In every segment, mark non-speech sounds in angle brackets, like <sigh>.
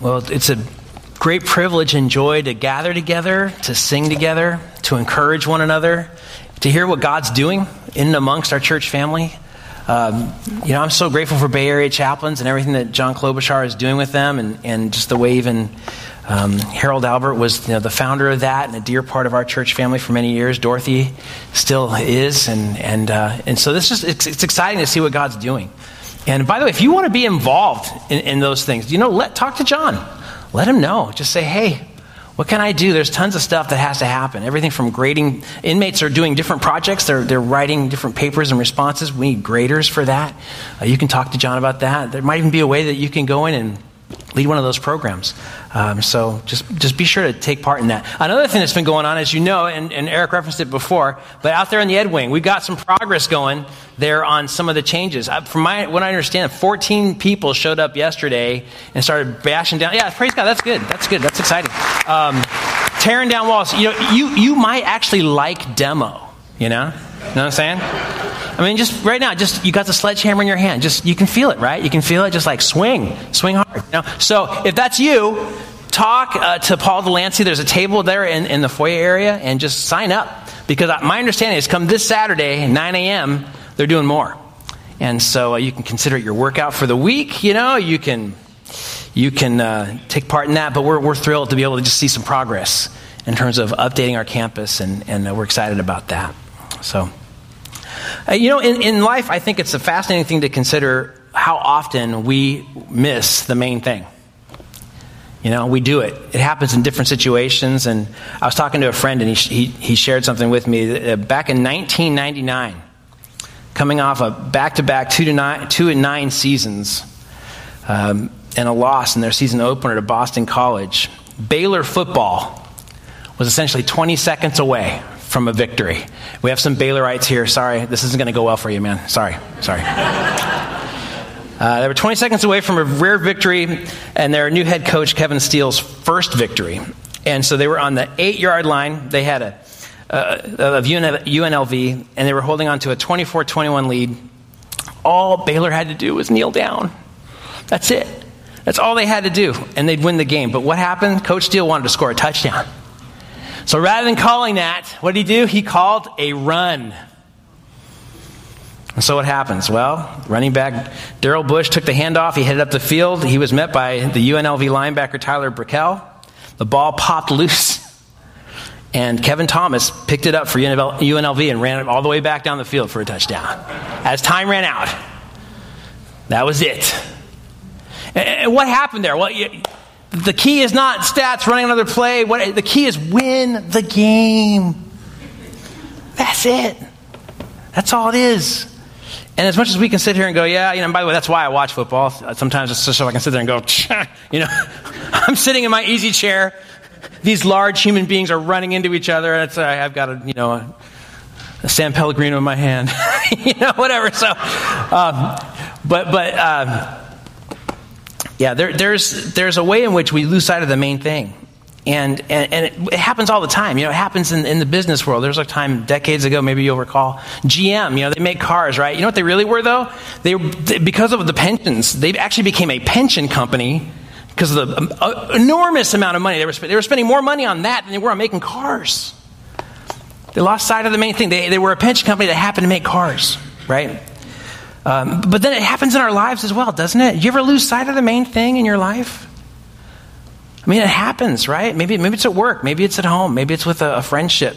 Well, it's a great privilege and joy to gather together, to sing together, to encourage one another, to hear what God's doing in and amongst our church family. Um, you know, I'm so grateful for Bay Area chaplains and everything that John Klobuchar is doing with them, and, and just the way even um, Harold Albert was you know, the founder of that and a dear part of our church family for many years. Dorothy still is, and and uh, and so this is it's, it's exciting to see what God's doing. And by the way, if you want to be involved in, in those things, you know, let talk to John. Let him know. Just say, hey, what can I do? There's tons of stuff that has to happen. Everything from grading. Inmates are doing different projects. They're, they're writing different papers and responses. We need graders for that. Uh, you can talk to John about that. There might even be a way that you can go in and lead one of those programs. Um, so just, just be sure to take part in that. Another thing that's been going on, as you know, and, and Eric referenced it before, but out there in the Ed Wing, we've got some progress going there on some of the changes. Uh, from my, what I understand, 14 people showed up yesterday and started bashing down. Yeah, praise God, that's good. That's good. That's exciting. Um, tearing down walls. You know, you, you might actually like demo, you know? You know what I'm saying? I mean, just right now, just you got the sledgehammer in your hand. Just you can feel it, right? You can feel it. Just like swing, swing hard. You know? So if that's you, talk uh, to Paul Delancey. There's a table there in, in the foyer area, and just sign up because my understanding is, come this Saturday, 9 a.m., they're doing more, and so uh, you can consider it your workout for the week. You know, you can you can uh, take part in that. But we're we're thrilled to be able to just see some progress in terms of updating our campus, and and uh, we're excited about that. So. Uh, you know, in, in life, I think it's a fascinating thing to consider how often we miss the main thing. You know, we do it. It happens in different situations. And I was talking to a friend, and he, he, he shared something with me. Uh, back in 1999, coming off a back to back two to nine, two and nine seasons, um, and a loss in their season opener to Boston College, Baylor football was essentially 20 seconds away from a victory. We have some Baylorites here. Sorry, this isn't going to go well for you, man. Sorry, sorry. Uh, they were 20 seconds away from a rare victory and their new head coach, Kevin Steele's first victory. And so they were on the eight yard line. They had a, uh, of UNLV, and they were holding on to a 24 21 lead. All Baylor had to do was kneel down. That's it. That's all they had to do, and they'd win the game. But what happened? Coach Steele wanted to score a touchdown. So rather than calling that, what did he do? He called a run. And so what happens? Well, running back Darrell Bush took the handoff. He headed up the field. He was met by the UNLV linebacker Tyler Brickell. The ball popped loose. And Kevin Thomas picked it up for UNLV and ran it all the way back down the field for a touchdown. As time ran out, that was it. And what happened there? Well, the key is not stats, running another play. What, the key is win the game. That's it. That's all it is. And as much as we can sit here and go, yeah, you know, by the way, that's why I watch football. Sometimes it's just so I can sit there and go, <laughs> you know, <laughs> I'm sitting in my easy chair. These large human beings are running into each other, and it's, I've got a, you know, a, a San Pellegrino in my hand, <laughs> you know, whatever. So, um, but, but, uh, yeah, there, there's, there's a way in which we lose sight of the main thing. And, and, and it, it, happens all the time. You know, it happens in, in the business world. There's a time decades ago, maybe you'll recall, GM, you know, they make cars, right? You know what they really were, though? They, they because of the pensions, they actually became a pension company because of the uh, enormous amount of money they were spending. They were spending more money on that than they were on making cars. They lost sight of the main thing. They, they were a pension company that happened to make cars, right? Um, but then it happens in our lives as well, doesn't it? You ever lose sight of the main thing in your life? I mean, it happens, right? Maybe, maybe it's at work, maybe it's at home, maybe it's with a, a friendship.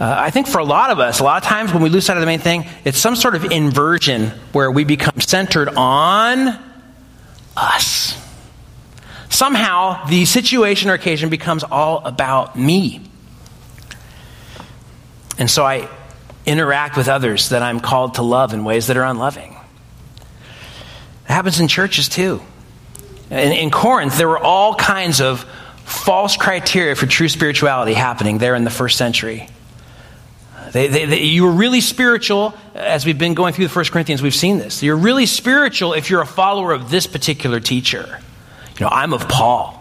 Uh, I think for a lot of us, a lot of times when we lose sight of the main thing, it's some sort of inversion where we become centered on us. Somehow, the situation or occasion becomes all about me. And so I interact with others that I'm called to love in ways that are unloving. It happens in churches too. In, in Corinth, there were all kinds of false criteria for true spirituality happening there in the first century. They, they, they, you were really spiritual, as we've been going through the First Corinthians, we've seen this. You're really spiritual if you're a follower of this particular teacher. You know, I'm of Paul.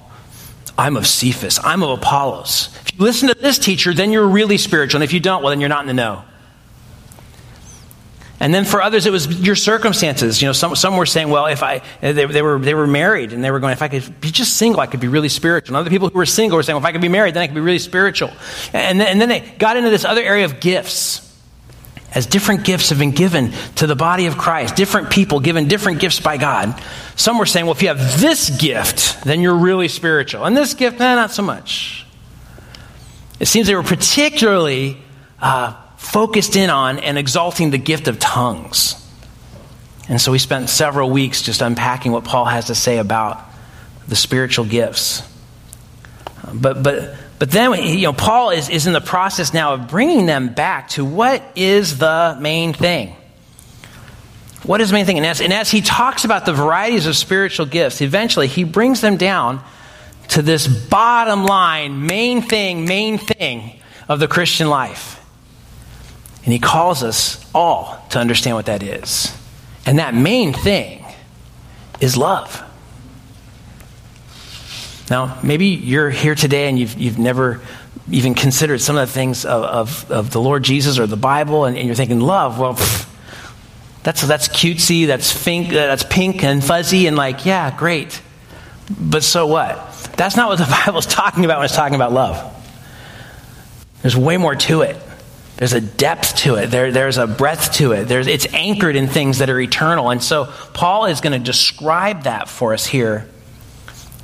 I'm of Cephas. I'm of Apollos. If you listen to this teacher, then you're really spiritual. And if you don't, well, then you're not in the know. And then for others, it was your circumstances. You know, some, some were saying, well, if I, they, they, were, they were married and they were going, if I could be just single, I could be really spiritual. And other people who were single were saying, well, if I could be married, then I could be really spiritual. And then, and then they got into this other area of gifts. As different gifts have been given to the body of Christ, different people given different gifts by God. Some were saying, well, if you have this gift, then you're really spiritual. And this gift, eh, not so much. It seems they were particularly uh, focused in on and exalting the gift of tongues. And so we spent several weeks just unpacking what Paul has to say about the spiritual gifts. But, but, but then, you know, Paul is, is in the process now of bringing them back to what is the main thing. What is the main thing? And as, and as he talks about the varieties of spiritual gifts, eventually he brings them down to this bottom line, main thing, main thing of the Christian life. And he calls us all to understand what that is. And that main thing is love. Now, maybe you're here today and you've, you've never even considered some of the things of, of, of the Lord Jesus or the Bible, and, and you're thinking, love, well, that's, that's cutesy, that's, fink, uh, that's pink and fuzzy, and like, yeah, great. But so what? That's not what the <laughs> Bible's talking about when it's talking about love. There's way more to it. There's a depth to it. There, there's a breadth to it. There's, it's anchored in things that are eternal. And so Paul is going to describe that for us here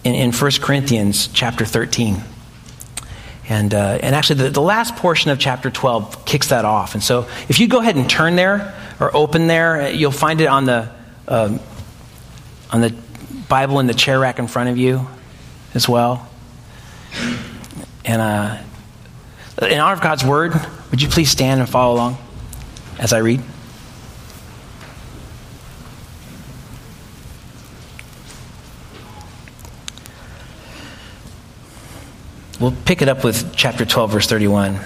in, in 1 Corinthians chapter 13. And, uh, and actually, the, the last portion of chapter 12 kicks that off. And so if you go ahead and turn there or open there, you'll find it on the, uh, on the Bible in the chair rack in front of you as well. And uh, in honor of God's word, would you please stand and follow along as I read? We'll pick it up with chapter 12, verse 31.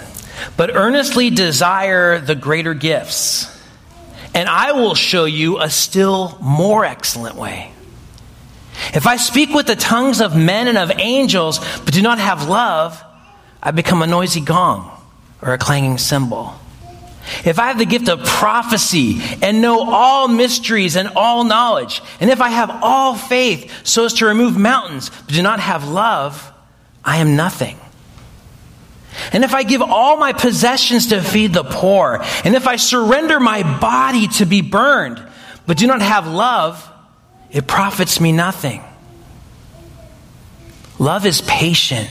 But earnestly desire the greater gifts, and I will show you a still more excellent way. If I speak with the tongues of men and of angels, but do not have love, I become a noisy gong or a clanging cymbal. If I have the gift of prophecy and know all mysteries and all knowledge, and if I have all faith so as to remove mountains, but do not have love, I am nothing. And if I give all my possessions to feed the poor, and if I surrender my body to be burned, but do not have love, it profits me nothing. Love is patient.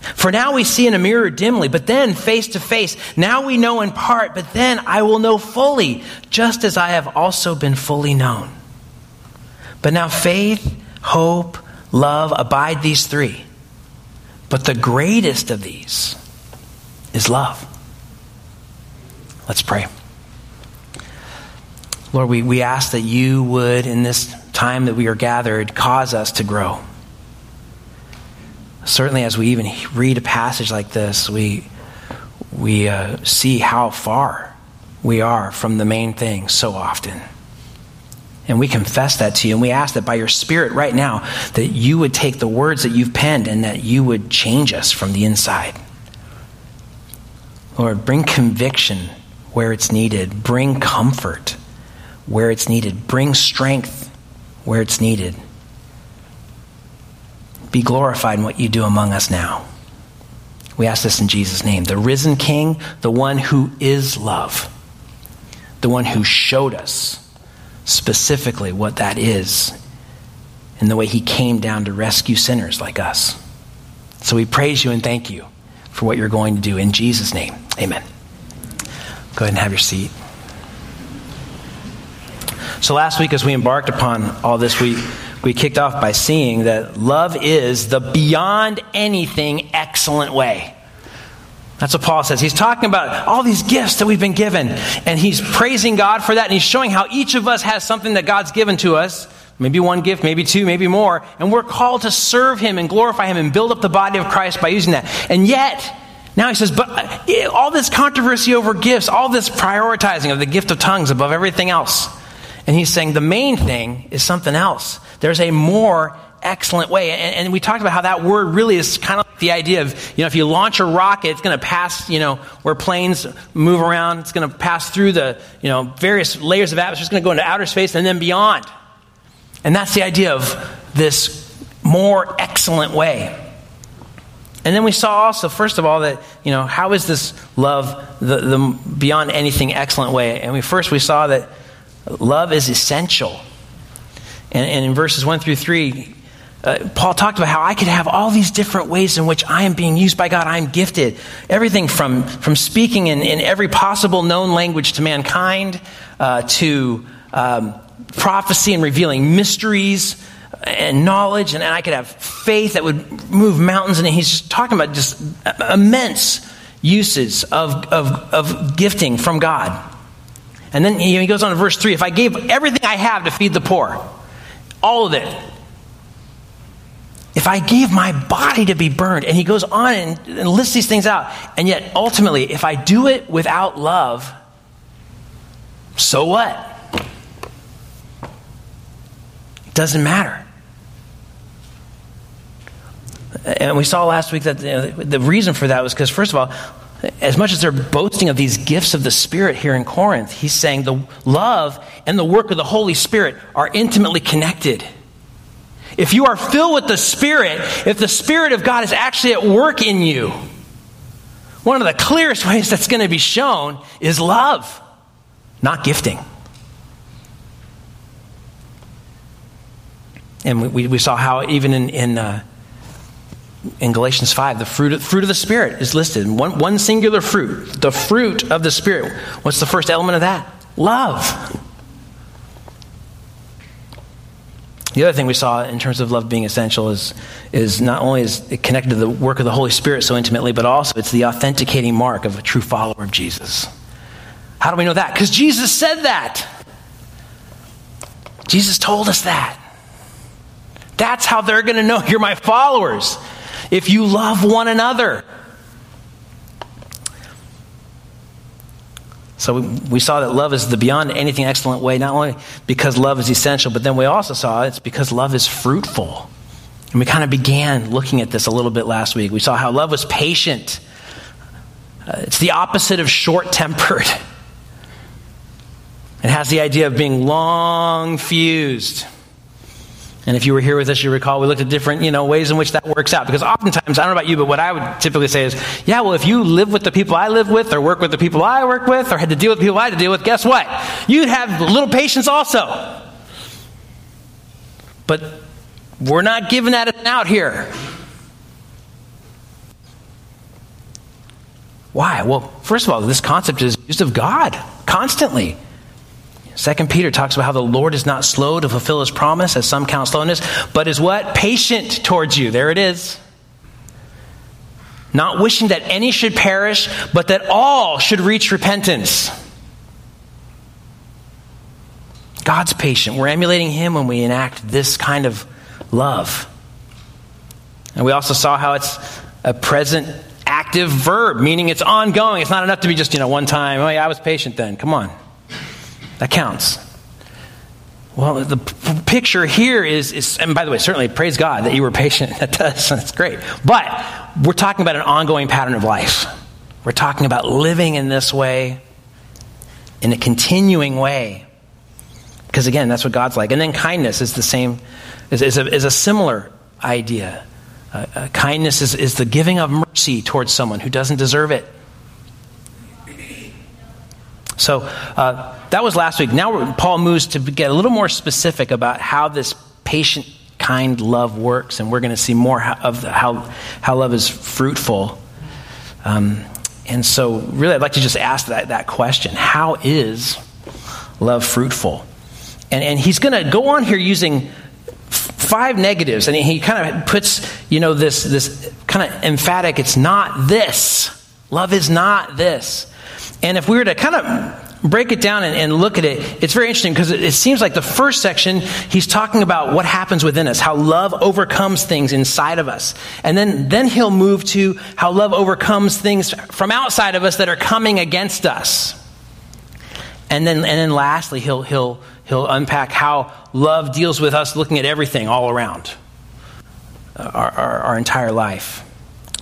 For now we see in a mirror dimly, but then face to face. Now we know in part, but then I will know fully, just as I have also been fully known. But now faith, hope, love abide these three. But the greatest of these is love. Let's pray. Lord, we, we ask that you would, in this time that we are gathered, cause us to grow certainly as we even read a passage like this, we, we uh, see how far we are from the main thing so often. And we confess that to you. And we ask that by your Spirit right now, that you would take the words that you've penned and that you would change us from the inside. Lord, bring conviction where it's needed, bring comfort where it's needed, bring strength where it's needed be glorified in what you do among us now. We ask this in Jesus' name. The risen King, the one who is love, the one who showed us specifically what that is in the way he came down to rescue sinners like us. So we praise you and thank you for what you're going to do. In Jesus' name, amen. Go ahead and have your seat. So last week, as we embarked upon all this, we, we kicked off by seeing that love is the beyond anything excellent way. That's what Paul says. He's talking about all these gifts that we've been given, and he's praising God for that, and he's showing how each of us has something that God's given to us. Maybe one gift, maybe two, maybe more. And we're called to serve him and glorify him and build up the body of Christ by using that. And yet, now he says, but uh, all this controversy over gifts, all this prioritizing of the gift of tongues above everything else. And he's saying the main thing is something else. There's a more excellent way. And, and, we talked about how that word really is kind of like the idea of, you know, if you launch a rocket, it's going to pass, you know, where planes move around, it's going to pass through the, you know, various layers of atmosphere, it's going to go into outer space and then beyond. And that's the idea of this more excellent way. And then we saw also, first of all, that, you know, how is this love the, the beyond anything excellent way? And we first we saw that love is essential. And, and in verses 1 through 3, uh, Paul talked about how I could have all these different ways in which I am being used by God. I am gifted. Everything from, from speaking in, in every possible known language to mankind uh, to um, prophecy and revealing mysteries and knowledge, and, I could have faith that would move mountains. And he's just talking about just immense uses of, of, of gifting from God. And then he goes on to verse 3 If I gave everything I have to feed the poor, all of it, if I gave my body to be burned, and he goes on and, and lists these things out, and yet ultimately, if I do it without love, so what? It doesn't matter. And we saw last week that the reason for that was because, first of all, as much as they're boasting of these gifts of the Spirit here in Corinth, he's saying the love and the work of the Holy Spirit are intimately connected. If you are filled with the Spirit, if the Spirit of God is actually at work in you, one of the clearest <laughs> ways that's going to be shown is love, not gifting. And we, we saw how even in, in, uh, in Galatians 5, the fruit of, fruit of the Spirit is listed. One, one singular fruit. The fruit of the Spirit. What's the first element of that? Love. The other thing we saw in terms of love being essential is, is not only is it connected to the work of the Holy Spirit so intimately, but also it's the authenticating mark of a true follower of Jesus. How do we know that? Because Jesus said that. Jesus told us that. That's how they're going to know you're my followers. If you love one another. So we, saw that love is the beyond anything excellent way, not only because love is essential, but then we also saw it's because love is fruitful. And we kind of began looking at this a little bit last week. We saw how love was patient, uh, it's the opposite of short tempered. <laughs> It has the idea of being long fused. And if you were here with us, you recall we looked at different, you know, ways in which that works out. Because oftentimes, I don't know about you, but what I would typically say is, yeah, well, if you live with the people I live with, or work with the people I work with, or had to deal with the people I had to deal with, guess what? You'd have little patience also. But we're not giving that out here. Why? Well, first of all, this concept is used of God constantly. Second Peter talks about how the Lord is not slow to fulfill his promise, as some count slowness, but is what? Patient towards you. There it is. Not wishing that any should perish, but that all should reach repentance. God's patient. We're emulating him when we enact this kind of love. And we also saw how it's a present active verb, meaning it's ongoing. It's not enough to be just, you know, one time, oh yeah, I was patient then. Come on. That counts. Well, the p- picture here is, is, and by the way, certainly praise God that you were patient. <laughs> That does, that's great. But we're talking about an ongoing pattern of life. We're talking about living in this way, in a continuing way. Because again, that's what God's like. And then kindness is the same, is, is, a, is a similar idea. Uh, uh, kindness is, is the giving of mercy towards someone who doesn't deserve it. So that was last week. Now Paul moves to get a little more specific about how this patient kind love works, and we're going to see more of how, how love is fruitful. Um, and so, really, I'd like to just ask that, that question How is love fruitful? And, and he's going to go on here using five negatives, and he kind of puts, you know, this, this kind of emphatic, it's not this. Love is not this. And if we were to kind of break it down and, and look at it, it's very interesting because it, it, seems like the first section, he's talking about what happens within us, how love overcomes things inside of us. And then, then he'll move to how love overcomes things from outside of us that are coming against us. And then, and then lastly, he'll, he'll, he'll unpack how love deals with us looking at everything all around uh, our, our, our entire life.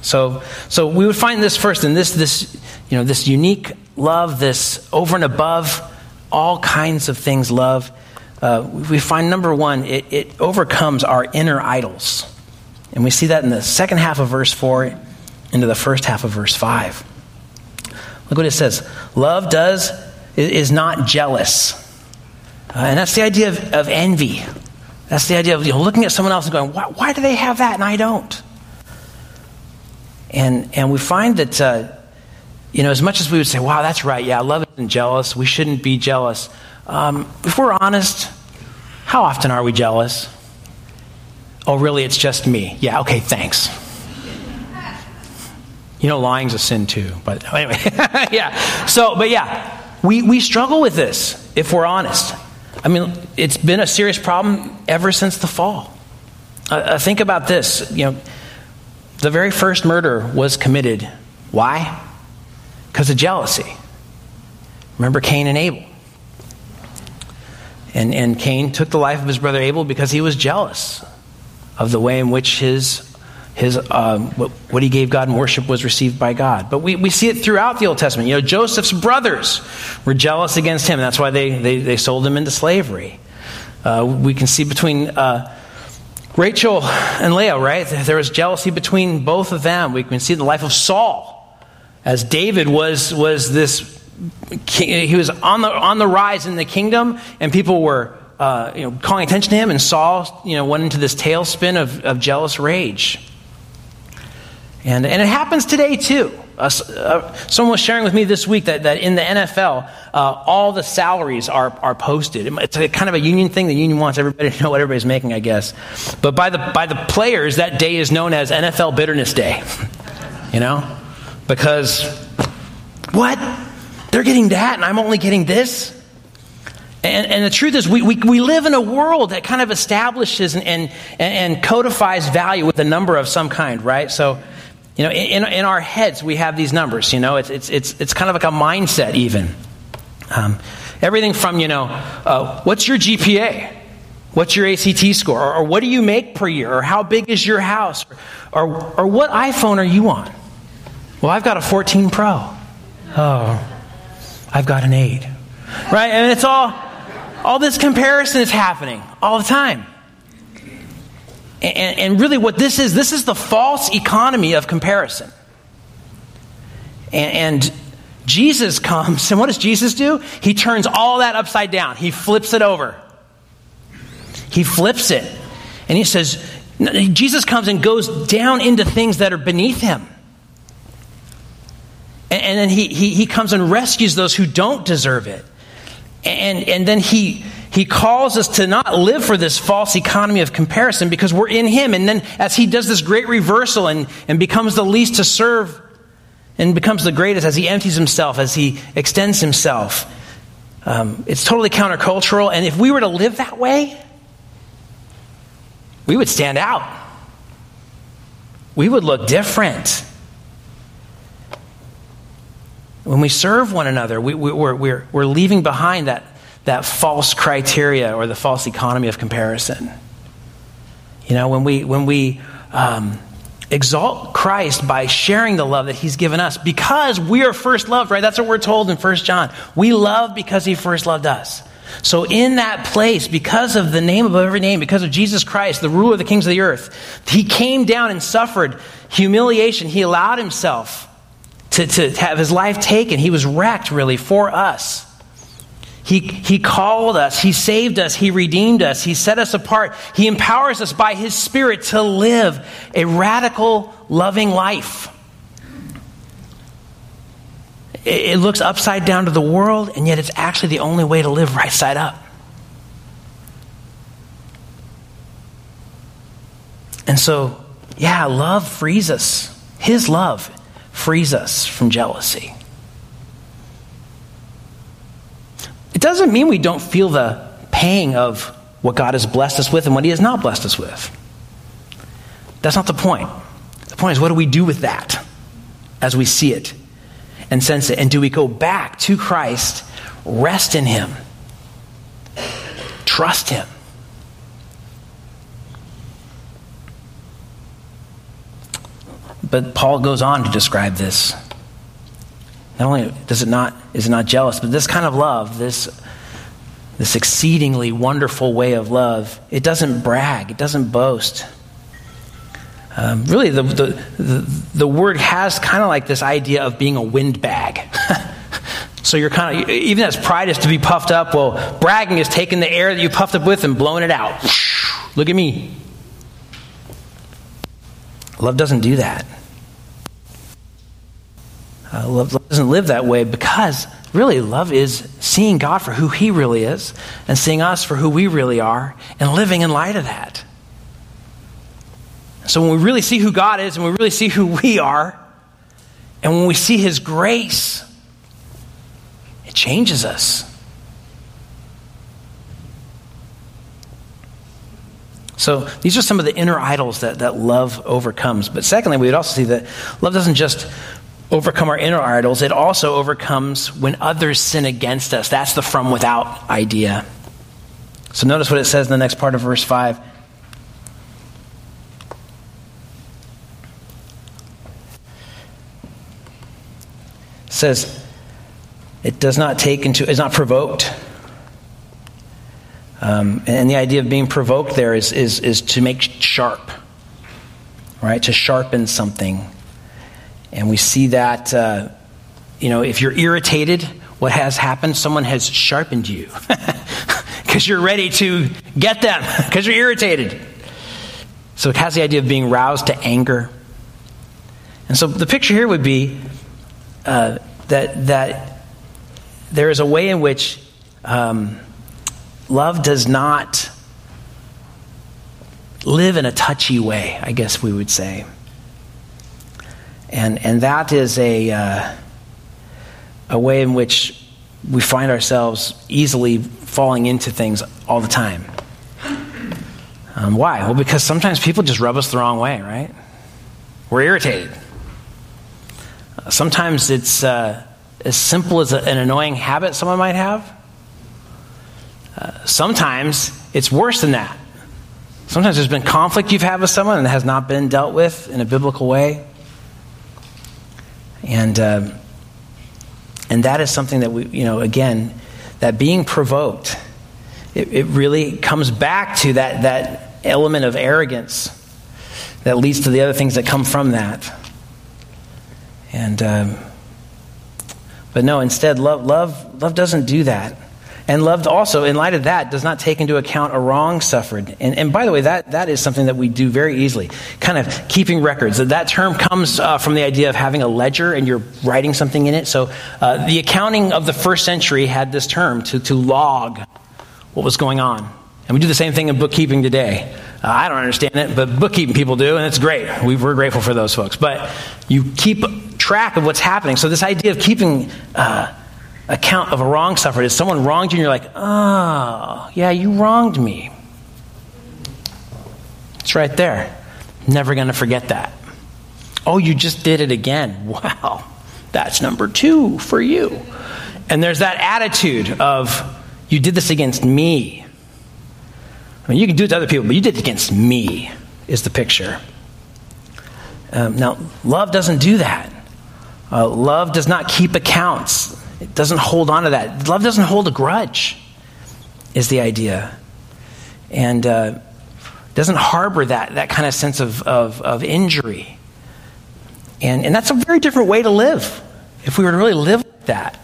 So, so we would find this first in this, this, you know, this unique love, this over and above all kinds of things love. Uh, we find number one, it, it overcomes our inner idols. And we see that in the second half of verse 4 into the first half of verse 5. Look what it says Love does, is not jealous. Uh, and that's the idea of, of, envy. That's the idea of you know, looking at someone else and going, why, why, do they have that and I don't? And, and we find that, uh, you know, as much as we would say, wow, that's right, yeah, I love isn't jealous, we shouldn't be jealous. Um, if we're honest, how often are we jealous? Oh, really, it's just me. Yeah, okay, thanks. You know, lying's a sin too, but <laughs> anyway, yeah. So, but yeah, we, we struggle with this if we're honest. I mean, it's been a serious problem ever since the fall. Uh, think about this. You know, the very first murder was committed. Why? Because of jealousy. Remember Cain and Abel. And, and Cain took the life of his brother Abel because he was jealous of the way in which his his, um, what, what, he gave God in worship was received by God. But we, we see it throughout the Old Testament. You know, Joseph's brothers were jealous against him. That's why they, they, they sold him into slavery. Uh, we can see between uh, Rachel and Leah, right? There was jealousy between both of them. We can see in the life of Saul as David was, was this, he was on the, on the rise in the kingdom, and people were uh, you know, calling attention to him, and Saul you know, went into this tailspin of, of jealous rage. And, and it happens today too. Uh, uh, someone was sharing with me this week that, that in the NFL, uh, all the salaries are, are posted. It's a, kind of a union thing. The union wants everybody <laughs> to know what everybody's making, I guess. But by the, by the players, that day is known as NFL Bitterness Day. <laughs> you know? Because, what? They're getting that and I'm only getting this? And, and, the truth is, we, we, we, live in a world that kind of establishes and, and, and codifies value with a number of some kind, right? So, you know, in, in our heads, we have these numbers. You know, it's, it's, it's, it's kind of like a mindset, even. Um, everything from, you know, uh, what's your GPA? What's your ACT score? Or, or, what do you make per year? Or how big is your house? Or, or, or what iPhone are you on? Well, I've got a 14 Pro. Oh, I've got an 8. Right? And it's all, all this comparison is happening all the time. And, and, really, what this is, this is the false economy of comparison. And, and, Jesus comes, <laughs> and what does Jesus do? He turns all that upside down, he flips it over. He flips it. And he says, Jesus comes and goes down into things that are beneath him. And, and then he, he, he comes and rescues those who don't deserve it. And, and then he, he calls us to not live for this false economy of comparison because we're in Him. And then as He does this great reversal and, and becomes the least to serve and becomes the greatest as He empties Himself, as He extends Himself, um, it's totally countercultural. And if we were to live that way, we would stand out. We would look different. When we serve one another, we, we, we're, we're, we're leaving behind that that false criteria or the false economy of comparison. You know, when we, when we um, exalt Christ by sharing the love that he's given us because we are first loved, right? That's what we're told in 1 John. We love because he first loved us. So, in that place, because of the name above every name, because of Jesus Christ, the ruler of the kings of the earth, he came down and suffered humiliation. He allowed himself to, to have his life taken. He was wrecked, really, for us. He, he called us, He saved us, He redeemed us, He set us apart, He empowers us by His Spirit to live a radical, loving life. It, it looks upside down to the world, and yet it's actually the only way to live right side up. And so, yeah, love frees us. His love frees us from jealousy. It doesn't mean we don't feel the pang of what God has blessed us with and what He has not blessed us with. That's not the point. The point is, what do we do with that as we see it and sense it? And do we go back to Christ, rest in Him, trust Him? But Paul goes on to describe this. Not only does it not is it not jealous, but this kind of love, this this exceedingly wonderful way of love, it doesn't brag, it doesn't boast. Um, really, the, the, the, the, word has kind of like this idea of being a windbag. <laughs> so you're kind of, even as pride is to be puffed up, well, bragging is taking the air that you puffed up with and blowing it out. Look at me. Love doesn't do that. Uh, love, love doesn't live that way because really love is seeing God for who He really is and seeing us for who we really are and living in light of that. So when we really see who God is and we really see who we are, and when we see His grace, it changes us. So these are some of the inner idols that, that love overcomes. But secondly, we would also see that love doesn't just overcome our inner idols, it also overcomes when others sin against us. That's the from without idea. So notice what it says in the next part of verse 5. It says, it does not take into, is not provoked. Um, and the idea of being provoked there is, is, is to make sharp, right? To sharpen something and we see that, uh, you know, if you're irritated, what has happened? Someone has sharpened you <laughs> because you're ready to get them <laughs> because you're irritated. So it has the idea of being roused to anger. And so the picture here would be uh, that, that there is a way in which um, love does not live in a touchy way, I guess we would say. And, and that is a, uh, a way in which we find ourselves easily falling into things all the time. Um, why? Well, because sometimes people just rub us the wrong way, right? We're irritated. Sometimes it's uh, as simple as a, an annoying habit someone might have. Uh, sometimes it's worse than that. Sometimes there's been conflict you've had with someone and it has not been dealt with in a biblical way. And, uh, and that is something that we, you know, again, that being provoked, it, it really comes back to that, that element of arrogance that leads to the other things that come from that. And, um, but no, instead, love, love, love doesn't do that. And loved also, in light of that, does not take into account a wrong suffered. And, and by the way, that, that is something that we do very easily. Kind of keeping records. That term comes uh, from the idea of having a ledger and you're writing something in it. So uh, the accounting of the first century had this term to, to log what was going on. And we do the same thing in bookkeeping today. Uh, I don't understand it, but bookkeeping people do, and it's great. We, are grateful for those folks. But you keep track of what's happening. So this idea of keeping uh, account of a wrong suffered is someone wronged you and you're like, oh, yeah, you wronged me. It's right there. Never going to forget that. Oh, you just did it again. <laughs> Wow. That's number two for you. And there's that attitude of, you did this against me. I mean, you can do it to other people, but you did it against me, is the picture. Um, now, love doesn't do that. Uh, love does not keep accounts. It doesn't hold on to that. Love doesn't hold a grudge, is the idea. And uh, doesn't harbor that, that kind of sense of, of, of injury. And, and that's a very different way to live. If we were to really live like that,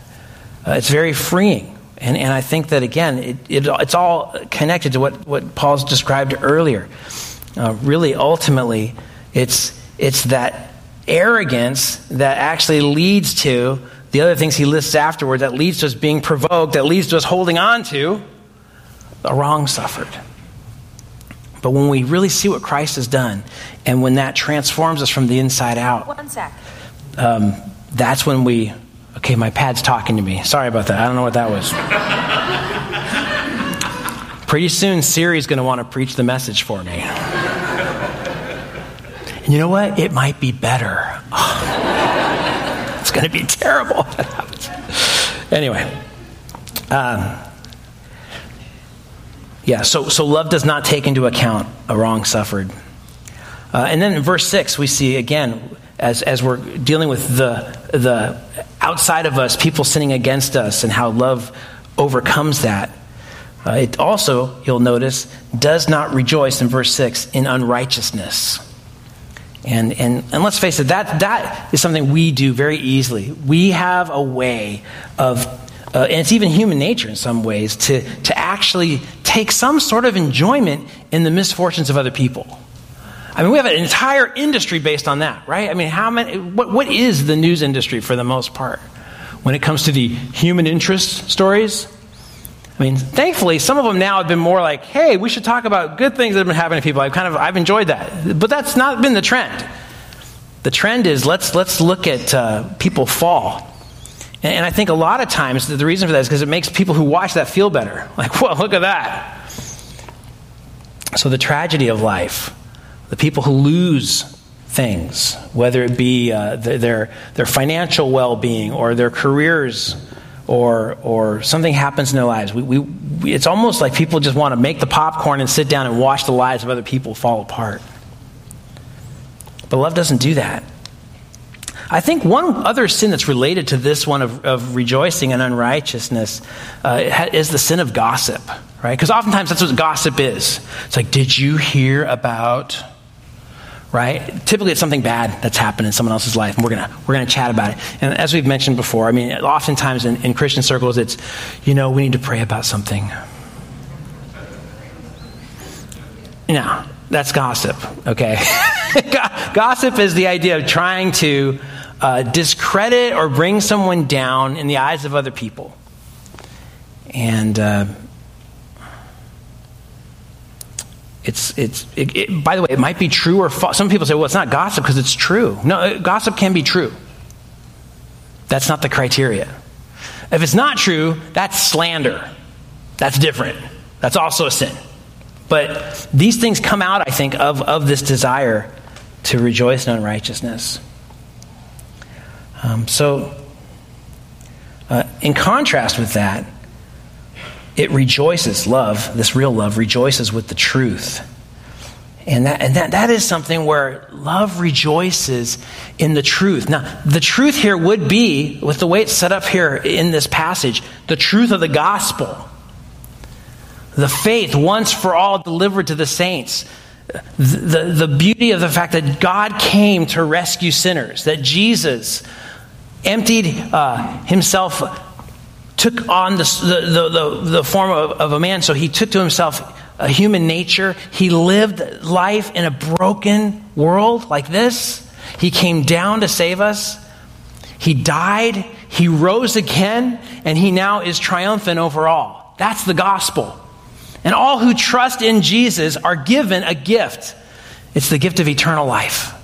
uh, it's very freeing. And, and I think that, again, it, it, it's all connected to what, what Paul's described earlier. Uh, really, ultimately, it's, it's that arrogance that actually leads to the other things he lists afterward that leads to us being provoked, that leads to us holding on to the wrong suffered. But when we really see what Christ has done, and when that transforms us from the inside out, One sec. um, that's when we. Okay, my pad's talking to me. Sorry about that. I don't know what that was. <laughs> Pretty soon, Siri's going to want to preach the message for me. And you know what? It might be better. it's <sighs> <laughs> going to be terrible. anyway. Um, yeah, so, so love does not take into account a wrong suffered. Uh, and then in verse 6, we see again, as, as we're dealing with the, the outside of us, people sinning against us, and how love overcomes that. Uh, it also, you'll notice, does not rejoice in verse 6 in unrighteousness. And, and, and let's face it, that, that is something we do very easily. We have a way of, uh, and it's even human nature in some ways, to, to actually take some sort of enjoyment in the misfortunes of other people. I mean, we have an entire industry based on that, right? I mean, how many, what, what is the news industry for the most part? When it comes to the human interest stories, I mean, thankfully, some of them now have been more like, hey, we should talk about good things that have been happening to people. I've kind of, I've enjoyed that. But that's not been the trend. The trend is let's, let's look at uh, people fall. And, and I think a lot of times the, reason for that is because it makes people who watch that feel better. <laughs> Like, well, look at that. So the tragedy of life, the people who lose things, whether it be uh, their, their financial well being or their careers or, or something happens in their lives. We, we, we, it's almost like people just want to make the popcorn and sit down and watch the lives of other people fall apart. But love doesn't do that. I think one other sin that's related to this one of, of rejoicing and unrighteousness uh, is the sin of gossip, right? Because oftentimes that's what gossip is. It's like, did you hear about right? Typically, it's something bad that's happened in someone else's life, and we're gonna we're gonna chat about it. And as we've mentioned before, I mean, oftentimes in, in Christian circles, it's you know we need to pray about something. No, that's gossip. Okay, <laughs> gossip is the idea of trying to uh, discredit or bring someone down in the eyes of other people, and. Uh, It's, it's, it, it, by the way, it might be true or false. Some people say, well, it's not gossip because it's true. No, uh, gossip can be true. That's not the criteria. If it's not true, that's slander. That's different. That's also a sin. But these things come out, I think, of, of this desire to rejoice in unrighteousness. Um, so, uh, in contrast with that, it rejoices, love, this real love, rejoices with the truth. And, that, and that, that is something where love rejoices in the truth. Now, the truth here would be, with the way it's set up here in this passage, the truth of the gospel. The faith once for all delivered to the saints. The, the, the beauty of the fact that God came to rescue sinners, that Jesus emptied uh, himself took on the, the, the, the form of, of, a man, so he took to himself a human nature. He lived life in a broken world like this. He came down to save us. He died, he rose again, and he now is triumphant over all. That's the gospel. And all who trust in Jesus are given a gift. It's the gift of eternal life.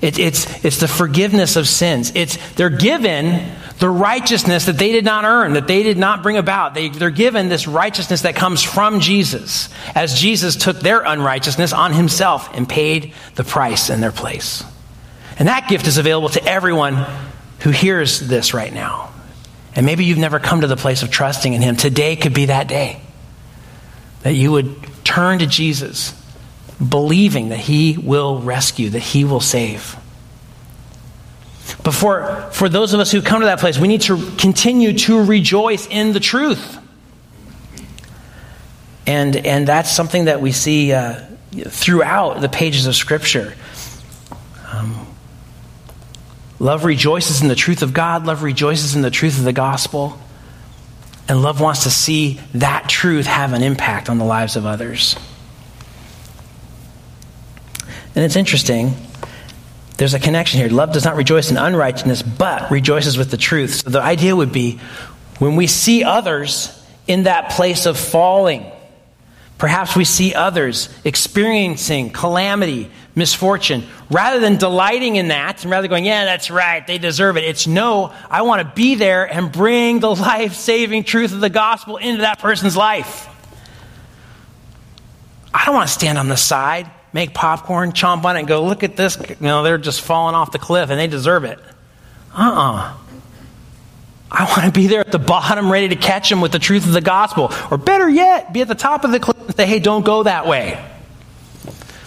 It, it's, it's the forgiveness of sins. It's, they're given the righteousness that they did not earn, that they did not bring about. They, they're given this righteousness that comes from Jesus, as Jesus took their unrighteousness on himself and paid the price in their place. And that gift is available to everyone who hears this right now. And maybe you've never come to the place of trusting in him. Today could be that day that you would turn to Jesus, believing that he will rescue, that he will save. But for, for those of us who come to that place, we need to continue to rejoice in the truth. And, and that's something that we see uh, throughout the pages of Scripture. Um, love rejoices in the truth of God, love rejoices in the truth of the gospel. And love wants to see that truth have an impact on the lives of others. And it's interesting. There's a connection here. Love does not rejoice in unrighteousness, but rejoices with the truth. So the idea would be when we see others in that place of falling, perhaps we see others experiencing calamity, misfortune, rather than delighting in that and rather going, yeah, that's right, they deserve it. It's no, I want to be there and bring the <laughs> life saving truth of the gospel into that person's life. I don't want to stand on the side make popcorn, chomp on it, and go, look at this. You know, they're just falling off the cliff and they deserve it. Uh uh-uh. uh I want to be there at the bottom, ready to catch them with the truth of the gospel. Or better yet, be at the top of the cliff and say, hey, don't go that way.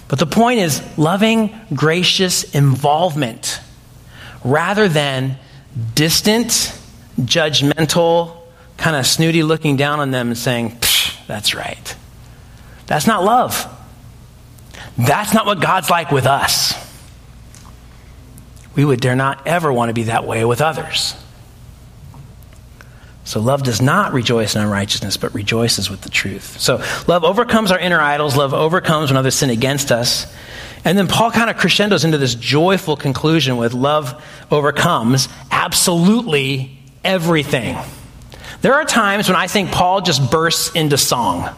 But the point is loving, gracious involvement rather than distant, judgmental, kind of snooty looking down on them and saying, that's right. That's not love. That's not what God's like with us. We would dare not ever want to be that way with others. So love does not rejoice in unrighteousness, but rejoices with the truth. So love overcomes our inner idols. Love overcomes when others sin against us. And then Paul kind of crescendos into this joyful conclusion with love overcomes absolutely everything. There are times when I think Paul just bursts into song.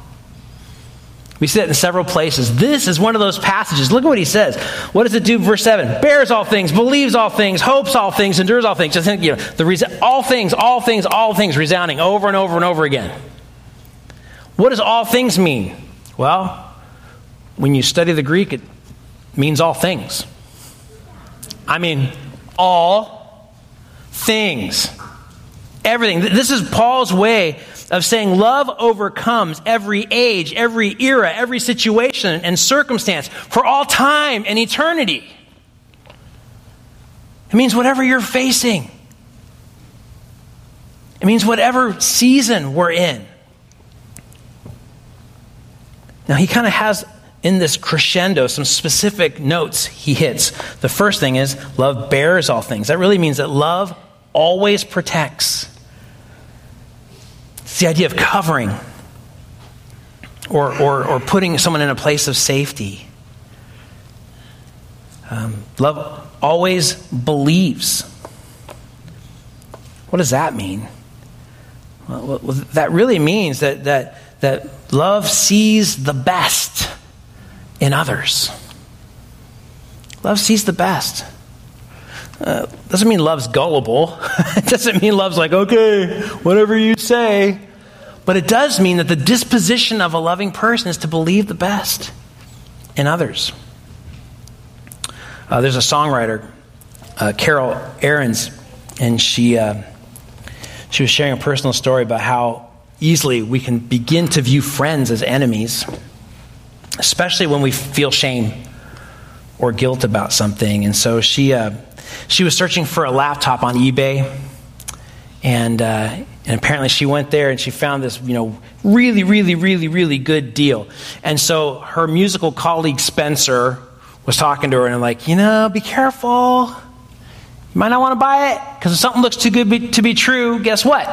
We see that in several places. This is one of those passages. Look at what he says. What does it do? Verse 7 bears all things, believes all things, hopes all things, endures all things. Just think, you know, the res- all things, all things, all things resounding over and over and over again. What does all things mean? Well, when you study the Greek, it means all things. I mean, all things. Everything. This is Paul's way of saying love overcomes every age, every era, every situation and circumstance for all time and eternity. It means whatever you're facing. It means whatever season we're in. Now, he kind of has in this crescendo some specific notes he hits. The first thing is love bears all things. That really means that love always protects. It's the idea of covering or, or, or putting someone in a place of safety. Um, love always believes. What does that mean? Well, that really means that, that, that love sees the best in others. Love sees the best. Uh, doesn't mean love's gullible. <laughs> it doesn't mean love's like, okay, whatever you say. But it does mean that the disposition of a loving person is to believe the best in others. Uh, there's a songwriter, uh, Carol Arends, and she, uh, she was sharing a personal story about how easily we can begin to view friends as enemies, especially when we feel shame or guilt about something. And so she, uh, she was searching for a laptop on eBay, and uh, and apparently she went there and she found this, you know, really, really, really, really good deal. And so her musical colleague Spencer was talking to her and like, you know, be careful. You might not want to buy it because if something looks too good to be true, guess what?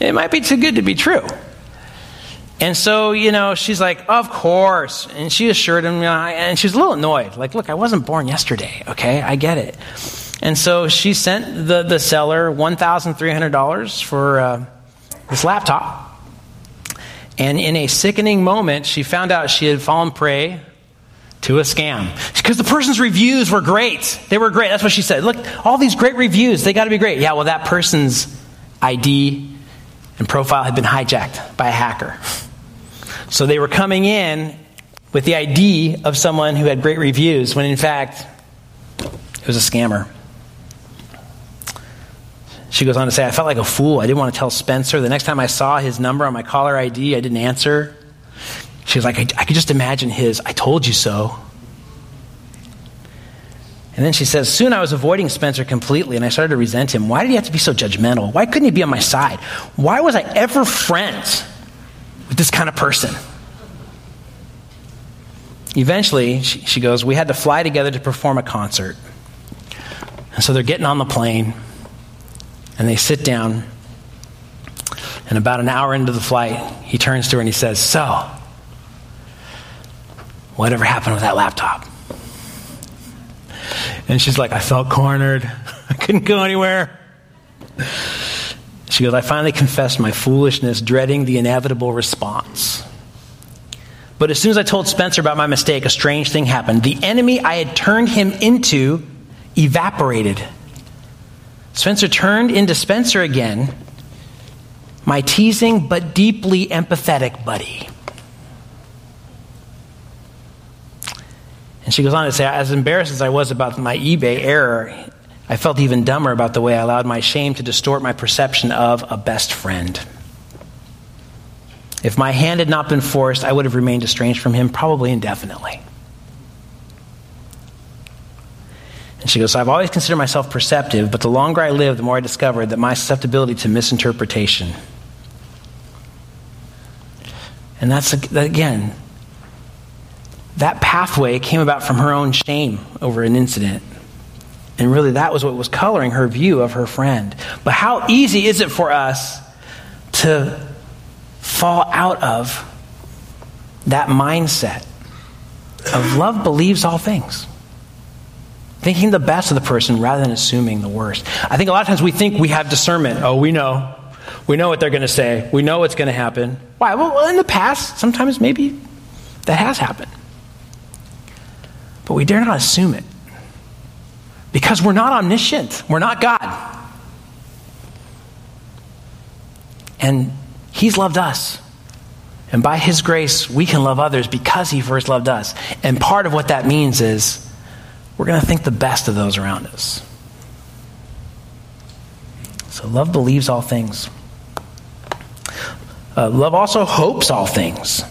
It might be too good to be true. And so, you know, she's like, of course. And she assured him, you know, and she's a little annoyed. Like, look, I wasn't born yesterday, okay? I get it. And so she sent the, the seller $1,300 for uh, this laptop. And in a sickening moment, she found out she had fallen prey to a scam. Because the person's reviews were great. They were great. That's what she said. Look, all these great reviews, they got to be great. Yeah, well, that person's ID and profile had been hijacked by a hacker. So they were coming in with the ID of someone who had great reviews, when in fact, it was a scammer. She goes on to say, I felt like a fool. I didn't want to tell Spencer. The next time I saw his number on my caller ID, I didn't answer. She was like, I, I could just imagine his, I told you so. And then she says, Soon I was avoiding Spencer completely and I started to resent him. Why did he have to be so judgmental? Why couldn't he be on my side? Why was I ever friends with this kind of person? Eventually, she, she goes, We had to fly together to perform a concert. And so they're getting on the plane and they sit down. And about an hour into the flight, he turns to her and he says, So, whatever happened with that laptop? And she's like, I felt cornered. <laughs> I couldn't go anywhere. She goes, I finally confessed my foolishness, dreading the inevitable response. But as soon as I told Spencer about my mistake, a strange thing happened. The enemy I had turned him into evaporated. Spencer turned into Spencer again, my teasing but deeply empathetic buddy. And she goes on to say, as embarrassed as I was about my eBay error, I felt even dumber about the way I allowed my shame to distort my perception of a best friend. If my hand had not been forced, I would have remained estranged from him probably indefinitely. And she goes, so I've always considered myself perceptive, but the longer I live, the more I discovered that my susceptibility to misinterpretation. And that's, again, that pathway came about from her own shame over an incident. And really, that was what was coloring her view of her friend. But how easy is it for us to fall out of that mindset of love believes all things? Thinking the best of the person rather than assuming the worst. I think a lot of times we think we have discernment. Oh, we know. We know what they're going to say. We know what's going to happen. Why? Well, in the past, sometimes maybe that has happened. But we dare not assume it. Because we're not omniscient, we're not God. And He's loved us. And by His grace, we can love others because He first loved us. And part of what that means is we're going to think the best of those around us. So love believes all things. Uh, love also hopes all things.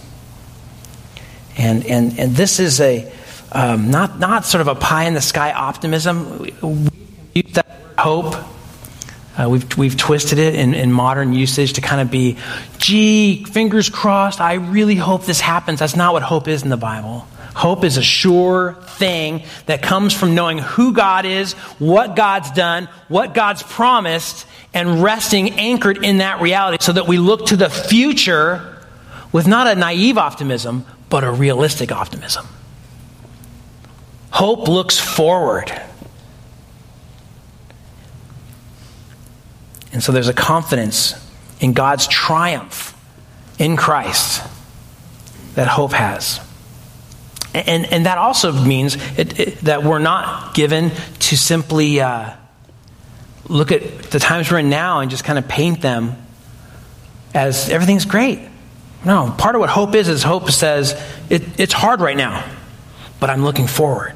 And, and, and this is a, um, not, not sort of a pie in the sky optimism. We use that hope. Uh, we've, we've twisted it in, in modern usage to kind of be, gee, fingers crossed, I really hope this happens. That's not what hope is in the Bible. Hope is a sure thing that comes from knowing who God is, what God's done, what God's promised, and resting anchored in that reality so that we look to the future with not a naive optimism, but a realistic optimism. Hope looks forward. And so there's a confidence in God's triumph in Christ that hope has. And, and that also means it, it, that we're not given to simply uh, look at the times we're in now and just kind of paint them as everything's great. No, part of what hope is is hope says it, it's hard right now, but I'm looking forward.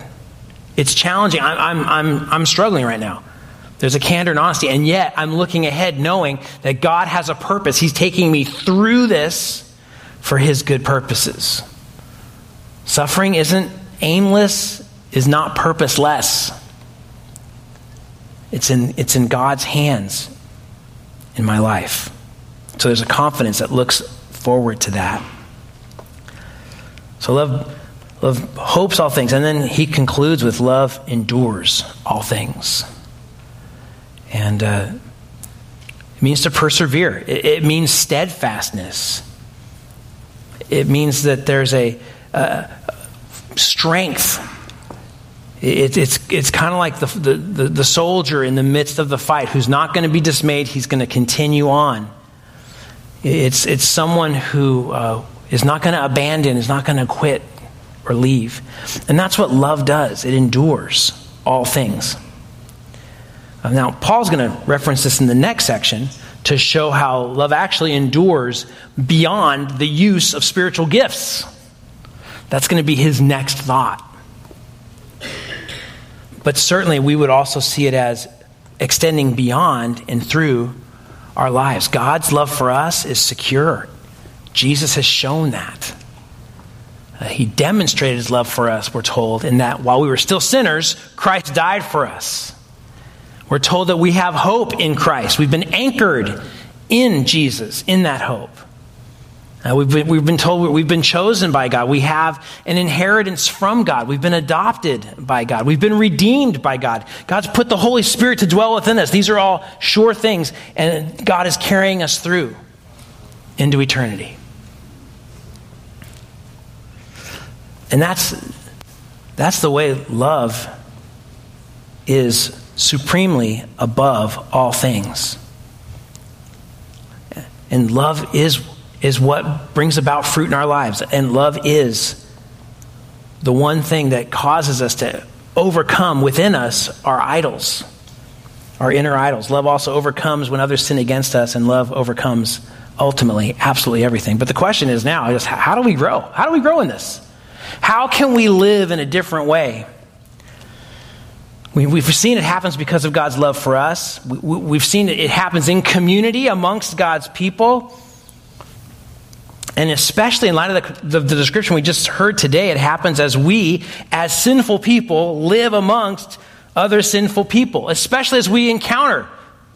It's challenging. I'm, I'm, I'm, I'm struggling right now. There's a candor and honesty, and yet I'm looking ahead knowing that God has a purpose. He's taking me through this for His good purposes. Suffering isn't aimless, is not purposeless. It's in, it's in God's hands in my life. So there's a confidence that looks forward to that. So love Love hopes all things. And then he concludes with love endures all things. And uh, it means to persevere, it, it, means steadfastness. It means that there's a strength. It, it's it's kind of like the, the, the, the soldier in the midst of the fight who's not going to be dismayed, he's going to continue on. It's, it's someone who uh, is not going to abandon, is not going to quit or leave. And that's what love does it endures all things. Uh, now, Paul's going to reference this in the next section to show how love actually endures beyond the use of spiritual gifts. That's going to be his next thought. But certainly, we would also see it as extending beyond and through our lives. God's love for us is secure. Jesus has shown that. Uh, he demonstrated his love for us, we're told, in that while we were still sinners, Christ died for us. We're told that we have hope in Christ. We've been anchored in Jesus, in that hope. Uh, we've, been, we've been told we've been chosen by God. We have an inheritance from God. We've been adopted by God. We've been redeemed by God. God's put the Holy Spirit to dwell within us. These are all sure things, and God is carrying us through. into eternity. And that's, that's the way love is supremely above all things. And love is, is what brings about fruit in our lives. And love is the one thing that causes us to overcome within us our idols, our inner idols. Love also overcomes when others sin against us, and love overcomes ultimately absolutely everything. But the question is now is how do we grow? How do we grow in this? How can we live in a different way? We, have seen it happens because of God's love for us. We, have seen it, it happens in community amongst God's people. And especially in light of the, the, the, description we just heard today, it happens as we, as sinful people, live amongst other sinful people, especially as we encounter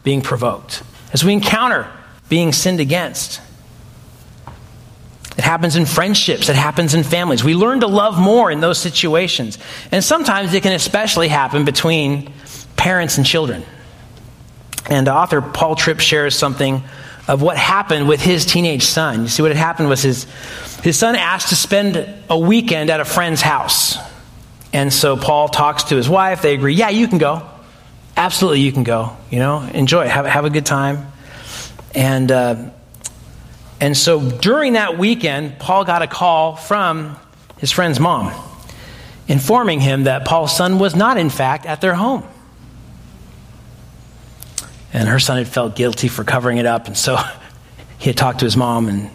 being provoked, as we encounter being sinned against. It happens in friendships, it happens in families. We learn to love more in those situations. And sometimes it can especially happen between parents and children. And the author Paul Tripp shares something of what happened with his teenage son. You see, what had happened was his, his son asked to spend a weekend at a friend's house. And so Paul talks to his wife. They agree, yeah, you can go. Absolutely, you can go. You know, enjoy it. Have, have a good time. And, uh, and so during that weekend, Paul got a call from his friend's mom informing him that Paul's son was not, in fact, at their home. And her son had felt guilty for covering it up, and so <laughs> he had talked to his mom. And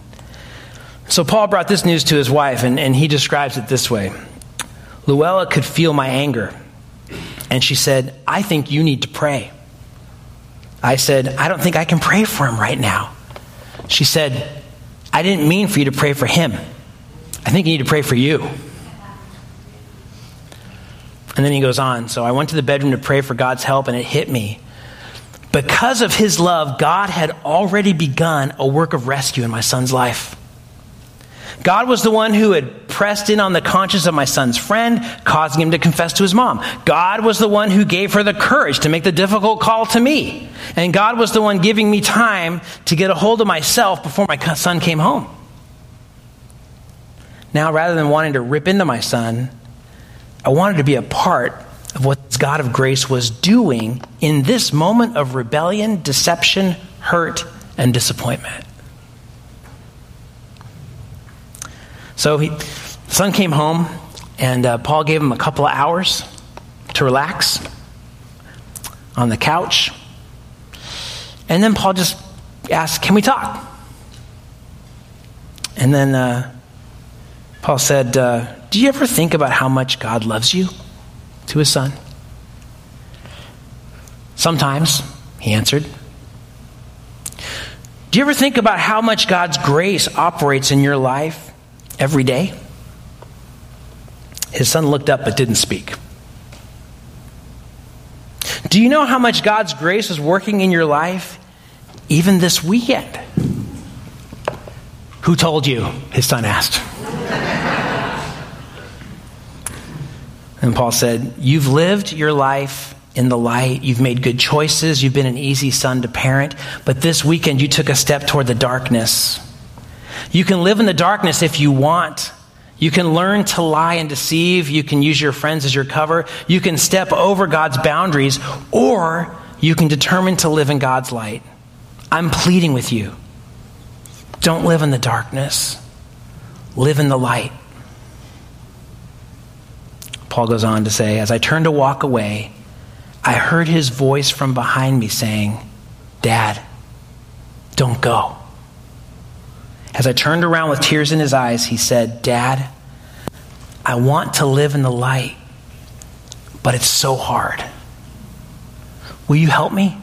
so Paul brought this news to his wife, and, and he describes it this way Luella could feel my anger, and she said, I think you need to pray. I said, I don't think I can pray for him right now. She said, I didn't mean for you to pray for him. I think you need to pray for you. And then he goes on. So I went to the bedroom to pray for God's help, and it hit me because of his love, God had already begun a work of rescue in my son's life. God was the one who had pressed in on the conscience of my son's friend, causing him to confess to his mom. God was the one who gave her the courage to make the difficult call to me. And God was the one giving me time to get a hold of myself before my son came home. Now, rather than wanting to rip into my son, I wanted to be a part of what God of grace was doing in this moment of rebellion, deception, hurt, and disappointment. So he, son came home, and uh, Paul gave him a couple of hours to relax on the couch. And then Paul just asked, Can we talk? And then uh, Paul said, uh, Do you ever think about how much God loves you? To his son. Sometimes, he answered. Do you ever think about how much God's grace operates in your life every day? His son looked up but didn't speak. Do you know how much God's grace is working in your life even this weekend? Who told you? His son asked. And Paul said, You've lived your life in the light. You've made good choices. You've been an easy son to parent. But this weekend, you took a step toward the darkness. You can live in the darkness if you want. You can learn to lie and deceive. You can use your friends as your cover. You can step over God's boundaries, or you can determine to live in God's light. I'm pleading with you. Don't live in the darkness, live in the light. Paul goes on to say, As I turned to walk away, I heard his voice from behind me saying, Dad, don't go. As I turned around with tears in his eyes, he said, Dad, I want to live in the light, but it's so hard. Will you help me?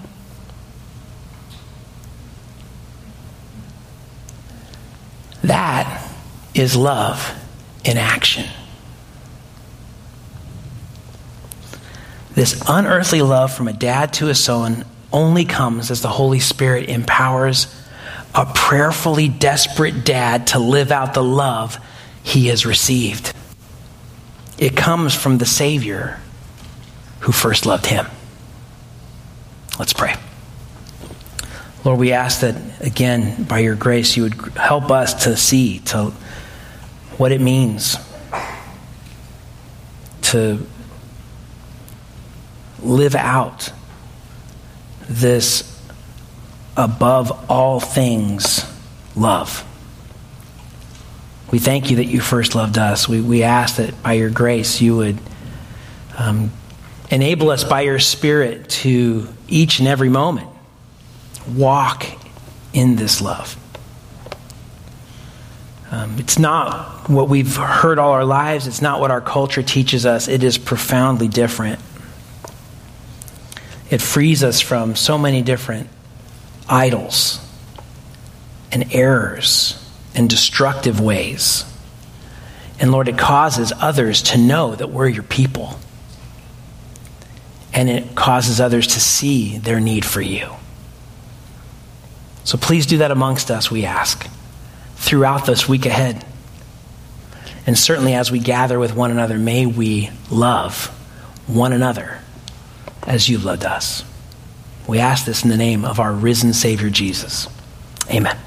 That is love in action. This unearthly love from a dad to a son only comes as the Holy Spirit empowers a prayerfully desperate dad to live out the love he has received. It comes from the Savior who first loved him. Let's pray. Lord, we ask that, again, by your grace, you would help us to see to what it means to live out this above all things love. We thank you that you first loved us. We, we ask that by your grace you would um, enable us by your Spirit to each and every moment walk in this love. Um, it's not what we've heard all our lives, it's not what our culture teaches us. It is profoundly different. It frees us from so many different idols and errors and destructive ways. And Lord, it causes others to know that we're your people. And it causes others to see their need for you. So please do that amongst us, we ask, throughout this week ahead. And certainly as we gather with one another, may we love one another as you've loved us. We ask this in the name of our risen Savior Jesus. Amen.